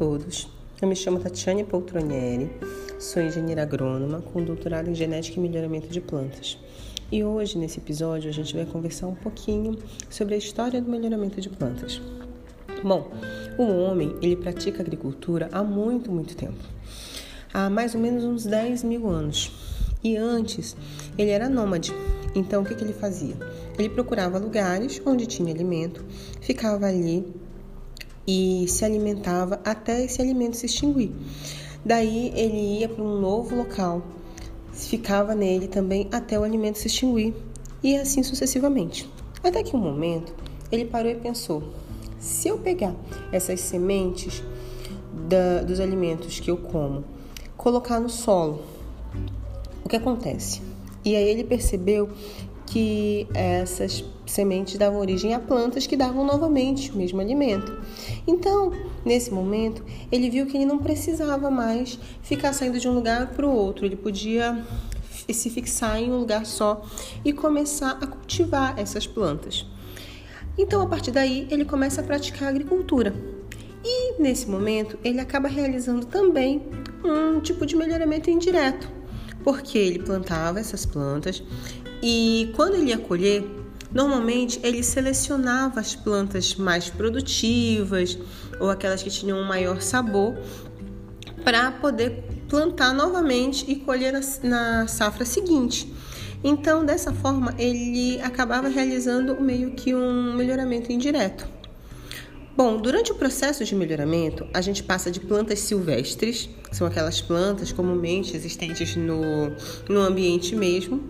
todos. Eu me chamo Tatiane Poltronieri, sou engenheira agrônoma com doutorado em genética e melhoramento de plantas. E hoje, nesse episódio, a gente vai conversar um pouquinho sobre a história do melhoramento de plantas. Bom, o homem, ele pratica agricultura há muito, muito tempo. Há mais ou menos uns 10 mil anos. E antes, ele era nômade. Então, o que, que ele fazia? Ele procurava lugares onde tinha alimento, ficava ali e se alimentava até esse alimento se extinguir. Daí ele ia para um novo local, ficava nele também até o alimento se extinguir e assim sucessivamente. Até que um momento ele parou e pensou: se eu pegar essas sementes da, dos alimentos que eu como, colocar no solo, o que acontece? E aí ele percebeu que essas sementes davam origem a plantas que davam novamente o mesmo alimento. Então, nesse momento, ele viu que ele não precisava mais ficar saindo de um lugar para o outro, ele podia se fixar em um lugar só e começar a cultivar essas plantas. Então, a partir daí, ele começa a praticar agricultura. E nesse momento, ele acaba realizando também um tipo de melhoramento indireto, porque ele plantava essas plantas e quando ele ia colher, normalmente ele selecionava as plantas mais produtivas ou aquelas que tinham um maior sabor para poder plantar novamente e colher na, safra seguinte. Então, dessa forma, ele acabava realizando meio que um melhoramento indireto. Bom, durante o processo de melhoramento, a gente passa de plantas silvestres, que são aquelas plantas comumente existentes no, no ambiente mesmo,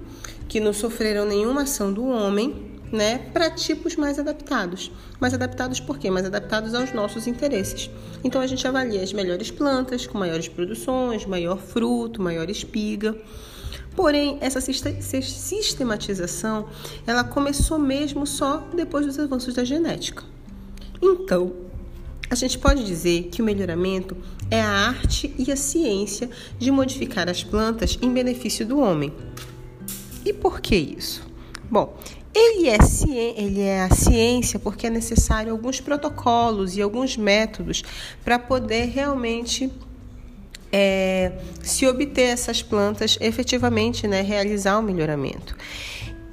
que não sofreram nenhuma ação do homem, né, para tipos mais adaptados. Mais adaptados por quê? Mais adaptados aos nossos interesses. Então a gente avalia as melhores plantas, com maiores produções, maior fruto, maior espiga. Porém, essa sistematização, ela começou mesmo só depois dos avanços da genética. Então, a gente pode dizer que o melhoramento é a arte e a ciência de modificar as plantas em benefício do homem. E por que isso? Bom, ele é, ele é a ciência porque é necessário alguns protocolos e alguns métodos para poder realmente é, se obter essas plantas efetivamente, né, realizar o melhoramento.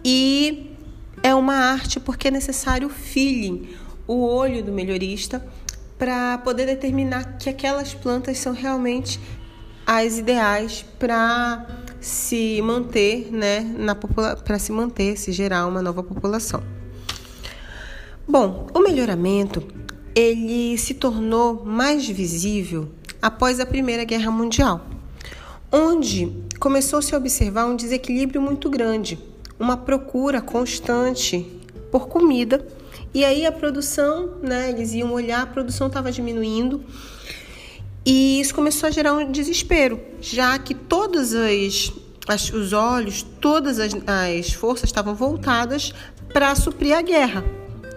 E é uma arte porque é necessário o feeling, o olho do melhorista, para poder determinar que aquelas plantas são realmente as ideais para se manter, né, na para se manter, se gerar uma nova população. Bom, o melhoramento ele se tornou mais visível após a Primeira Guerra Mundial, onde começou -se a observar um desequilíbrio muito grande, uma procura constante por comida, e aí a produção, né, eles iam olhar, a produção estava diminuindo e isso começou a gerar um desespero, já que todos as, as, os olhos, todas as, as forças estavam voltadas para suprir a guerra.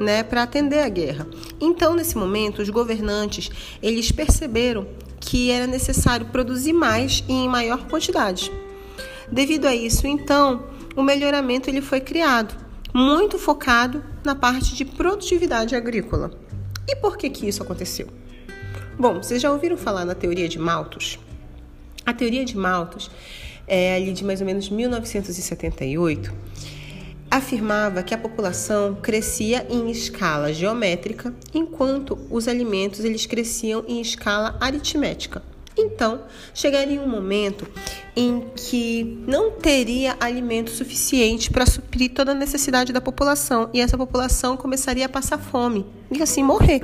Né, para atender a guerra. Então, nesse momento, os governantes eles perceberam que era necessário produzir mais e em maior quantidade. Devido a isso, então, o melhoramento ele foi criado, muito focado na parte de produtividade agrícola. E por que que isso aconteceu? Bom, vocês já ouviram falar na teoria de Malthus? A teoria de Malthus é ali de mais ou menos 1978 afirmava que a população crescia em escala geométrica, enquanto os alimentos eles cresciam em escala aritmética. Então, chegaria um momento em que não teria alimento suficiente para suprir toda a necessidade da população e essa população começaria a passar fome e assim morrer.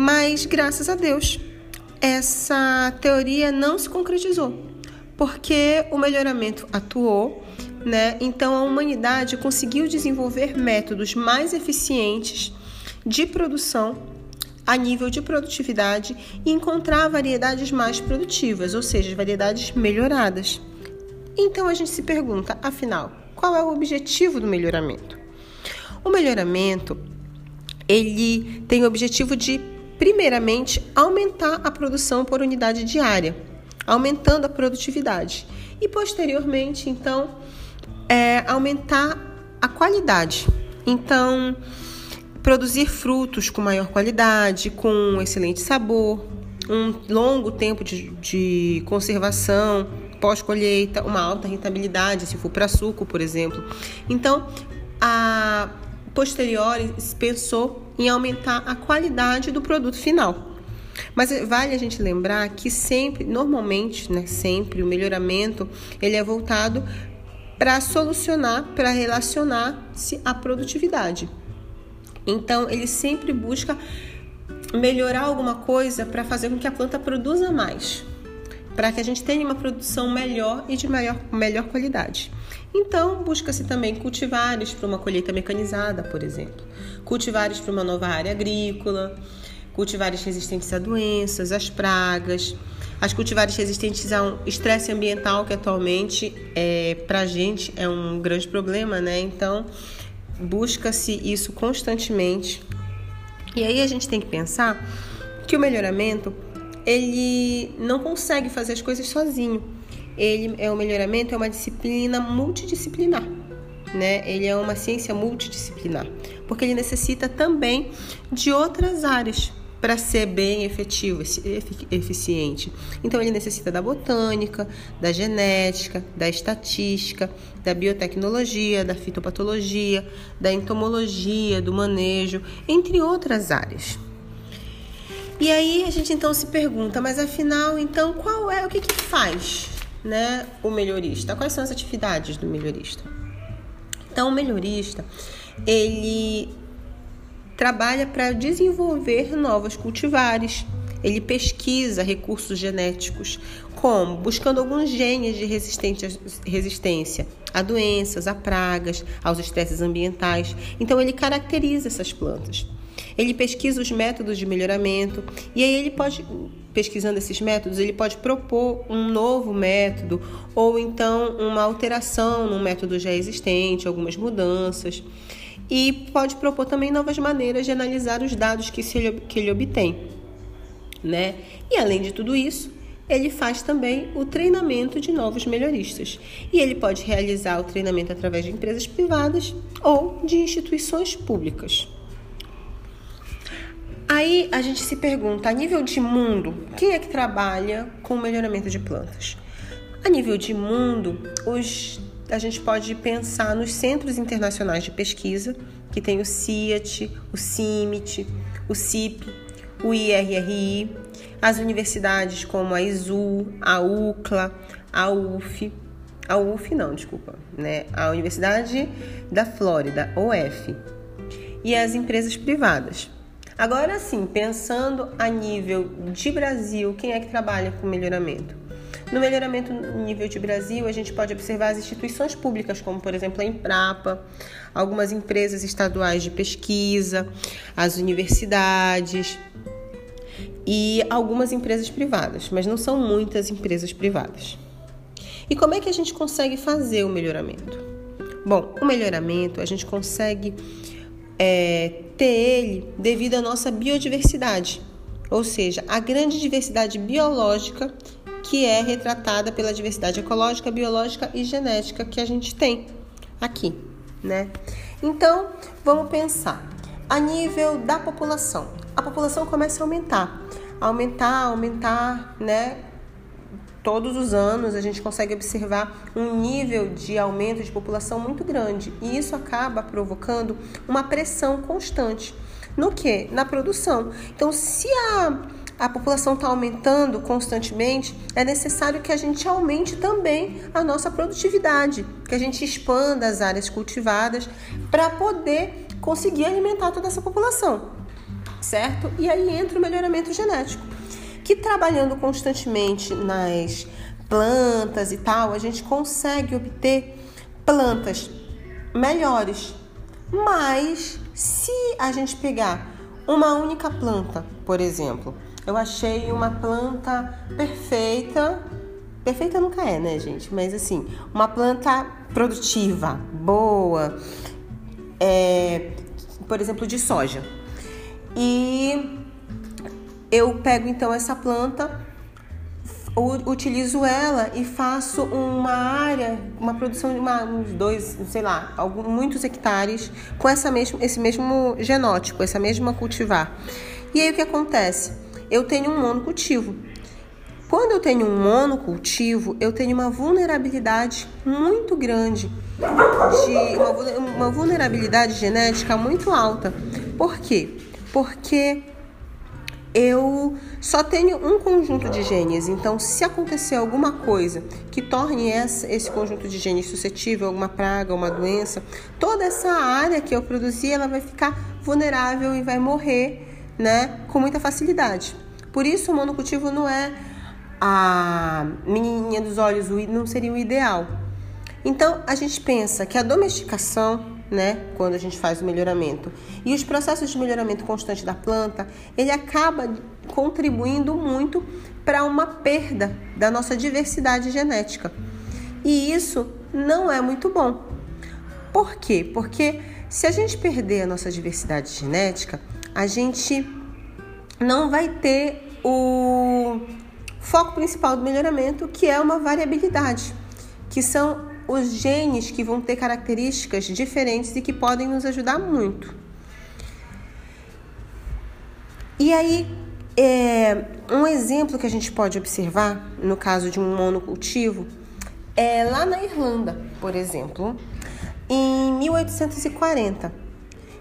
Mas graças a Deus, essa teoria não se concretizou, porque o melhoramento atuou, né? Então a humanidade conseguiu desenvolver métodos mais eficientes de produção a nível de produtividade e encontrar variedades mais produtivas, ou seja, variedades melhoradas. Então a gente se pergunta, afinal, qual é o objetivo do melhoramento? O melhoramento ele tem o objetivo de primeiramente, aumentar a produção por unidade diária, aumentando a produtividade. E, posteriormente, então, é, aumentar a qualidade. Então, produzir frutos com maior qualidade, com um excelente sabor, um longo tempo de, de conservação pós-colheita, uma alta rentabilidade, se for para suco, por exemplo. Então, a posteriori pensou em aumentar a qualidade do produto final. Mas vale a gente lembrar que sempre, normalmente, né, sempre o melhoramento ele é voltado para solucionar, para relacionar-se à produtividade. Então, ele sempre busca melhorar alguma coisa para fazer com que a planta produza mais, para que a gente tenha uma produção melhor e de melhor qualidade. Então, busca-se também cultivares para uma colheita mecanizada, por exemplo, cultivares para uma nova área agrícola, cultivares resistentes a doenças, às pragas, as cultivares resistentes a um estresse ambiental que atualmente é, para a gente é um grande problema, né? Então, busca-se isso constantemente. E aí a gente tem que pensar que o melhoramento ele não consegue fazer as coisas sozinho. Ele é o melhoramento é uma disciplina multidisciplinar, né? Ele é uma ciência multidisciplinar, porque ele necessita também de outras áreas para ser bem efetivo, eficiente. Então ele necessita da botânica, da genética, da estatística, da biotecnologia, da fitopatologia, da entomologia, do manejo, entre outras áreas. E aí a gente então se pergunta, mas afinal, então qual é o que, que faz, né, o melhorista? Quais são as atividades do melhorista? Então o melhorista ele trabalha para desenvolver novos cultivares. Ele pesquisa recursos genéticos, como buscando alguns genes de resistência a doenças, a pragas, aos estresses ambientais. Então ele caracteriza essas plantas. Ele pesquisa os métodos de melhoramento e aí ele pode, pesquisando esses métodos, ele pode propor um novo método ou então uma alteração no método já existente, algumas mudanças e pode propor também novas maneiras de analisar os dados que, se ele, que ele obtém. Né? E além de tudo isso, ele faz também o treinamento de novos melhoristas. E ele pode realizar o treinamento através de empresas privadas ou de instituições públicas. Aí a gente se pergunta, a nível de mundo, quem é que trabalha com o melhoramento de plantas? A nível de mundo, os a gente pode pensar nos centros internacionais de pesquisa, que tem o CIAT, o CIMIT, o CIP, o IRRI, as universidades como a ISU, a UCLA, a UF, a UF não, desculpa, né? A Universidade da Flórida, UF, e as empresas privadas. Agora sim, pensando a nível de Brasil, quem é que trabalha com melhoramento? No melhoramento nível de Brasil, a gente pode observar as instituições públicas, como por exemplo a Emprapa, algumas empresas estaduais de pesquisa, as universidades e algumas empresas privadas, mas não são muitas empresas privadas. E como é que a gente consegue fazer o melhoramento? Bom, o melhoramento a gente consegue é, ter ele devido à nossa biodiversidade, ou seja, a grande diversidade biológica que é retratada pela diversidade ecológica, biológica e genética que a gente tem aqui, né? Então, vamos pensar a nível da população. A população começa a aumentar, aumentar, aumentar, né? Todos os anos a gente consegue observar um nível de aumento de população muito grande e isso acaba provocando uma pressão constante no que? Na produção. Então, se a a população está aumentando constantemente, é necessário que a gente aumente também a nossa produtividade, que a gente expanda as áreas cultivadas para poder conseguir alimentar toda essa população, certo? E aí entra o melhoramento genético, que trabalhando constantemente nas plantas e tal, a gente consegue obter plantas melhores. Mas se a gente pegar uma única planta, por exemplo, eu achei uma planta perfeita. Perfeita nunca é, né, gente? Mas assim, uma planta produtiva, boa, é, por exemplo, de soja. E eu pego então essa planta, utilizo ela e faço uma área, uma produção de uma, uns dois, sei lá, alguns, muitos hectares com essa mesmo, esse mesmo genótipo, essa mesma cultivar. E aí o que acontece? Eu tenho um monocultivo. Quando eu tenho um monocultivo, eu tenho uma vulnerabilidade muito grande, de uma, uma vulnerabilidade genética muito alta. Por quê? Porque eu só tenho um conjunto de genes. Então, se acontecer alguma coisa que torne essa, esse conjunto de genes suscetível a alguma praga, uma doença, toda essa área que eu produzi, ela vai ficar vulnerável e vai morrer, né, com muita facilidade. Por isso, o monocultivo não é a menininha dos olhos, não seria o ideal. Então, a gente pensa que a domesticação né, quando a gente faz o melhoramento. E os processos de melhoramento constante da planta, ele acaba contribuindo muito para uma perda da nossa diversidade genética. E isso não é muito bom. Por quê? Porque se a gente perder a nossa diversidade genética, a gente não vai ter o foco principal do melhoramento, que é uma variabilidade, que são os genes que vão ter características diferentes e que podem nos ajudar muito. E aí, é, um exemplo que a gente pode observar no caso de um monocultivo é lá na Irlanda, por exemplo, em 1840,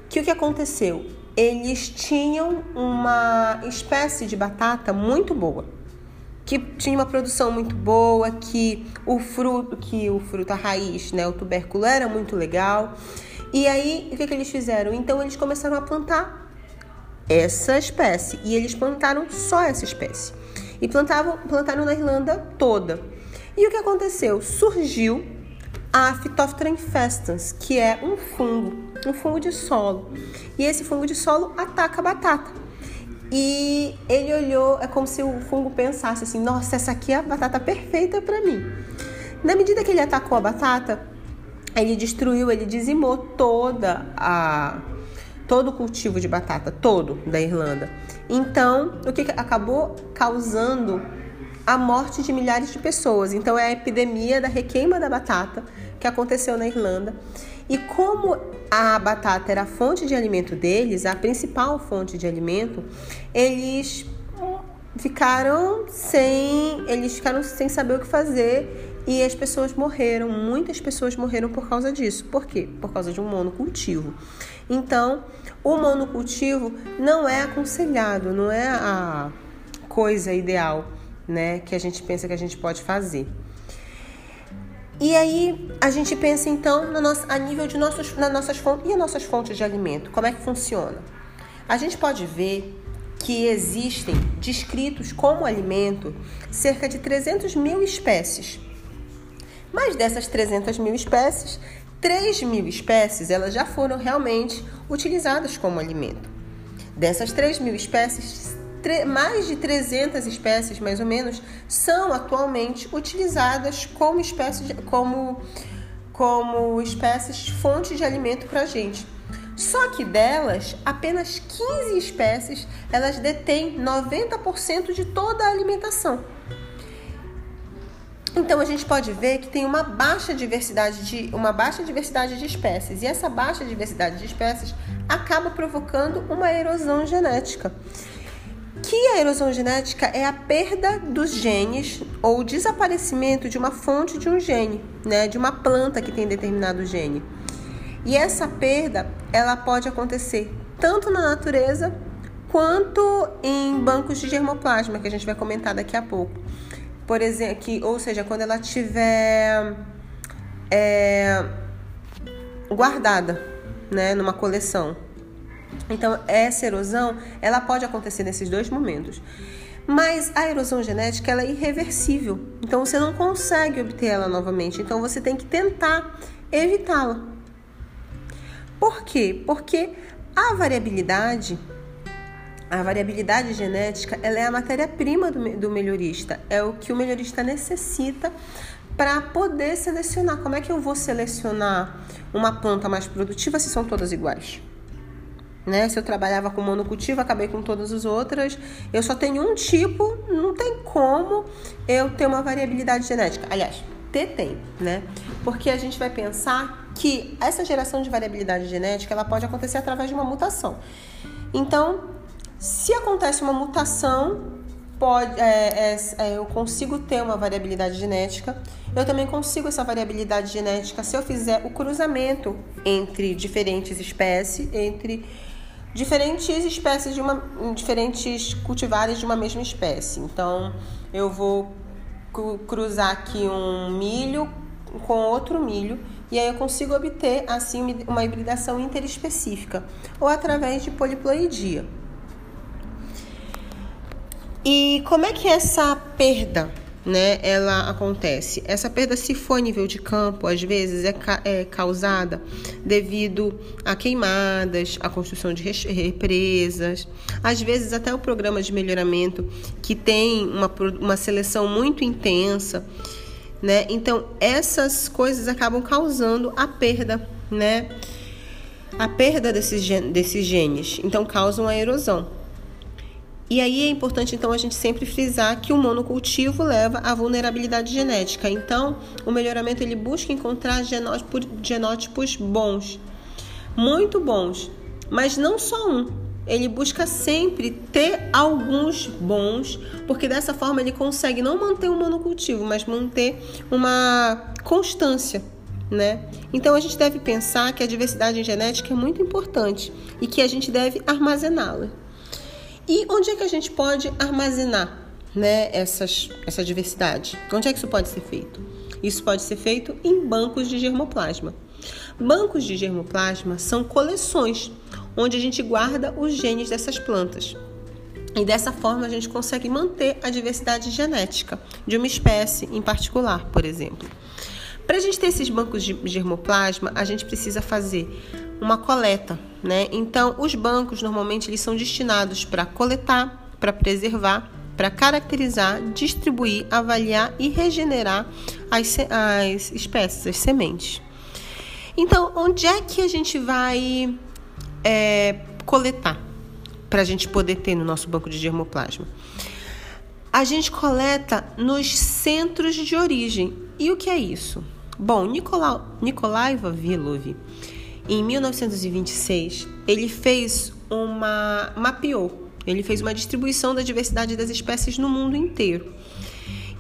que o que aconteceu? Eles tinham uma espécie de batata muito boa que tinha uma produção muito boa, que o fruto, que o fruto, a raiz, né, o tubérculo era muito legal. E aí, o que, que eles fizeram? Então, eles começaram a plantar essa espécie. E eles plantaram só essa espécie. E plantavam, plantaram na Irlanda toda. E o que aconteceu? Surgiu a Phytophthora infestans, que é um fungo, um fungo de solo. E esse fungo de solo ataca a batata. E ele olhou, é como se o fungo pensasse assim: nossa, essa aqui é a batata perfeita para mim. Na medida que ele atacou a batata, ele destruiu, ele dizimou toda a todo o cultivo de batata, todo da Irlanda. Então, o que acabou causando a morte de milhares de pessoas. Então, é a epidemia da requeima da batata que aconteceu na Irlanda. E como a batata era a fonte de alimento deles, a principal fonte de alimento, eles ficaram sem, eles ficaram sem saber o que fazer e as pessoas morreram, muitas pessoas morreram por causa disso. Por quê? Por causa de um monocultivo. Então, o monocultivo não é aconselhado, não é a coisa ideal, né, que a gente pensa que a gente pode fazer. E aí a gente pensa então no nosso, a nível de nossos, nas nossas fontes e as nossas fontes de alimento. Como é que funciona? A gente pode ver que existem descritos como alimento cerca de 300 mil espécies. Mas dessas 300 mil espécies, 3 mil espécies elas já foram realmente utilizadas como alimento. Dessas 3 mil espécies, mais de 300 espécies, mais ou menos, são atualmente utilizadas como espécies, como, como espécies fontes de alimento para a gente. Só que delas, apenas 15 espécies, elas detêm 90% de toda a alimentação. Então a gente pode ver que tem uma baixa diversidade de uma baixa diversidade de espécies e essa baixa diversidade de espécies acaba provocando uma erosão genética a erosão genética é a perda dos genes ou o desaparecimento de uma fonte de um gene, né, de uma planta que tem determinado gene. E essa perda, ela pode acontecer tanto na natureza quanto em bancos de germoplasma, que a gente vai comentar daqui a pouco. Por exemplo, que, ou seja, quando ela estiver é, guardada, né, numa coleção. Então, essa erosão, ela pode acontecer nesses dois momentos. Mas a erosão genética ela é irreversível. Então você não consegue obter ela novamente. Então você tem que tentar evitá-la. Por quê? Porque a variabilidade, a variabilidade genética, ela é a matéria-prima do, do melhorista. É o que o melhorista necessita para poder selecionar. Como é que eu vou selecionar uma planta mais produtiva se são todas iguais? Né? Se eu trabalhava com monocultivo, acabei com todas as outras. Eu só tenho um tipo, não tem como eu ter uma variabilidade genética. Aliás, ter tem, né? Porque a gente vai pensar que essa geração de variabilidade genética ela pode acontecer através de uma mutação. Então, se acontece uma mutação, pode, é, é, é, eu consigo ter uma variabilidade genética. Eu também consigo essa variabilidade genética se eu fizer o cruzamento entre diferentes espécies, entre diferentes espécies de uma, diferentes cultivares de uma mesma espécie. Então, eu vou cruzar aqui um milho com outro milho e aí eu consigo obter assim uma hibridação interespecífica ou através de poliploidia. E como é que essa perda, né, ela acontece? Essa perda, se for a nível de campo, às vezes é, ca é causada devido a queimadas, a construção de represas, às vezes até o programa de melhoramento que tem uma, uma seleção muito intensa, né? Então essas coisas acabam causando a perda, né? A perda desses, desses genes, então causam a erosão. E aí é importante então a gente sempre frisar que o monocultivo leva à vulnerabilidade genética. Então, o melhoramento ele busca encontrar genótipos, bons, muito bons, mas não só um. Ele busca sempre ter alguns bons, porque dessa forma ele consegue não manter o monocultivo, mas manter uma constância né? Então a gente deve pensar que a diversidade genética é muito importante e que a gente deve armazená-la. E onde é que a gente pode armazenar né, essas, essa diversidade? Onde é que isso pode ser feito? Isso pode ser feito em bancos de germoplasma. Bancos de germoplasma são coleções onde a gente guarda os genes dessas plantas. E dessa forma a gente consegue manter a diversidade genética de uma espécie em particular, por exemplo. Para a gente ter esses bancos de germoplasma, a gente precisa fazer uma coleta, né? Então, os bancos normalmente eles são destinados para coletar, para preservar, para caracterizar, distribuir, avaliar e regenerar as, as espécies, as sementes. Então, onde é que a gente vai é, coletar para a gente poder ter no nosso banco de germoplasma? A gente coleta nos centros de origem. E o que é isso? Bom, Nicola, Nikolai Vavilov, em 1926, ele fez uma mapeou, ele fez uma distribuição da diversidade das espécies no mundo inteiro.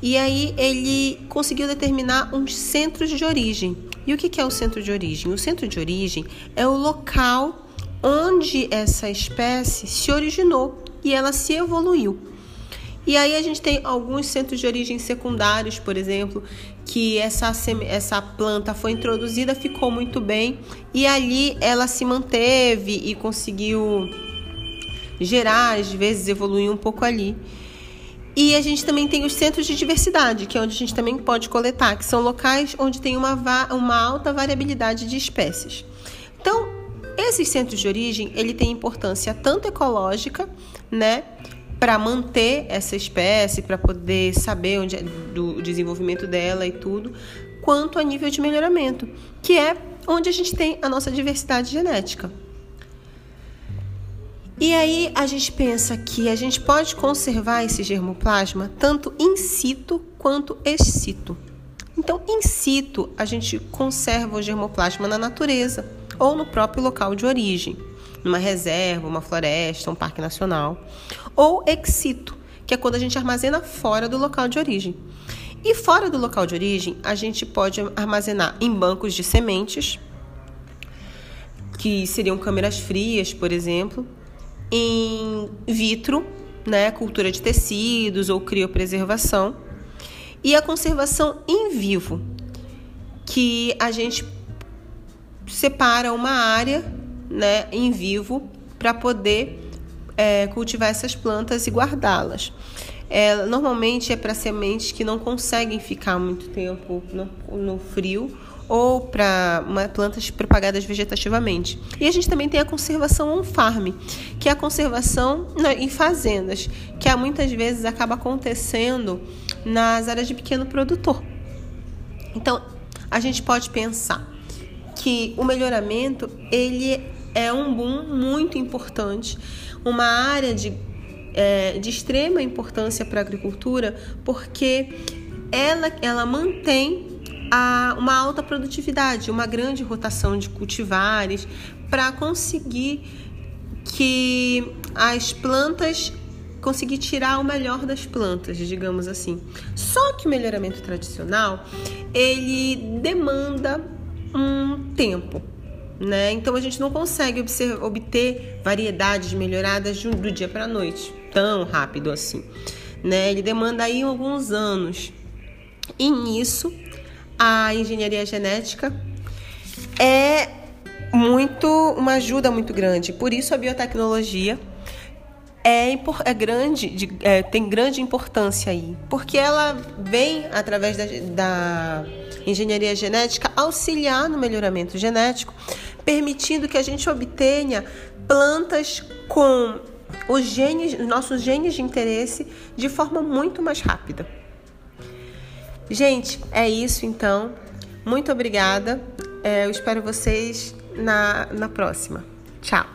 E aí ele conseguiu determinar uns centros de origem. E o que é o centro de origem? O centro de origem é o local onde essa espécie se originou e ela se evoluiu. E aí a gente tem alguns centros de origem secundários, por exemplo, que essa, essa planta foi introduzida, ficou muito bem e ali ela se manteve e conseguiu gerar, às vezes evoluir um pouco ali. E a gente também tem os centros de diversidade, que é onde a gente também pode coletar, que são locais onde tem uma, uma alta variabilidade de espécies. Então, esses centros de origem, ele tem importância tanto ecológica, né, para manter essa espécie, para poder saber onde é do desenvolvimento dela e tudo, quanto a nível de melhoramento, que é onde a gente tem a nossa diversidade genética. E aí a gente pensa que a gente pode conservar esse germoplasma tanto in situ quanto ex situ. Então, in situ, a gente conserva o germoplasma na natureza ou no próprio local de origem numa reserva, uma floresta, um parque nacional, ou ex situ, que é quando a gente armazena fora do local de origem. E fora do local de origem, a gente pode armazenar em bancos de sementes, que seriam câmeras frias, por exemplo, em vitro, né, cultura de tecidos ou criopreservação, e a conservação em vivo, que a gente separa uma área né, em vivo para poder é, cultivar essas plantas e guardá-las. É, normalmente é para sementes que não conseguem ficar muito tempo no, no frio ou para plantas propagadas vegetativamente. E a gente também tem a conservação on-farm, que é a conservação em fazendas, que muitas vezes acaba acontecendo nas áreas de pequeno produtor. Então, a gente pode pensar que o melhoramento ele é um boom muito importante, uma área de, é, de extrema importância para a agricultura, porque ela, ela mantém a, uma alta produtividade, uma grande rotação de cultivares para conseguir que as plantas conseguir tirar o melhor das plantas, digamos assim. Só que o melhoramento tradicional, ele demanda um tempo, né? Então a gente não consegue observar, obter variedades melhoradas do dia para a noite, tão rápido assim, né? Ele demanda aí alguns anos. E nisso, a engenharia genética é muito uma ajuda muito grande. Por isso a biotecnologia é, é grande, de, é, tem grande importância aí, porque ela vem através da, da engenharia genética auxiliar no melhoramento genético, permitindo que a gente obtenha plantas com os genes, nossos genes de interesse de forma muito mais rápida. Gente, é isso então. Muito obrigada. É, eu espero vocês na, na próxima. Tchau!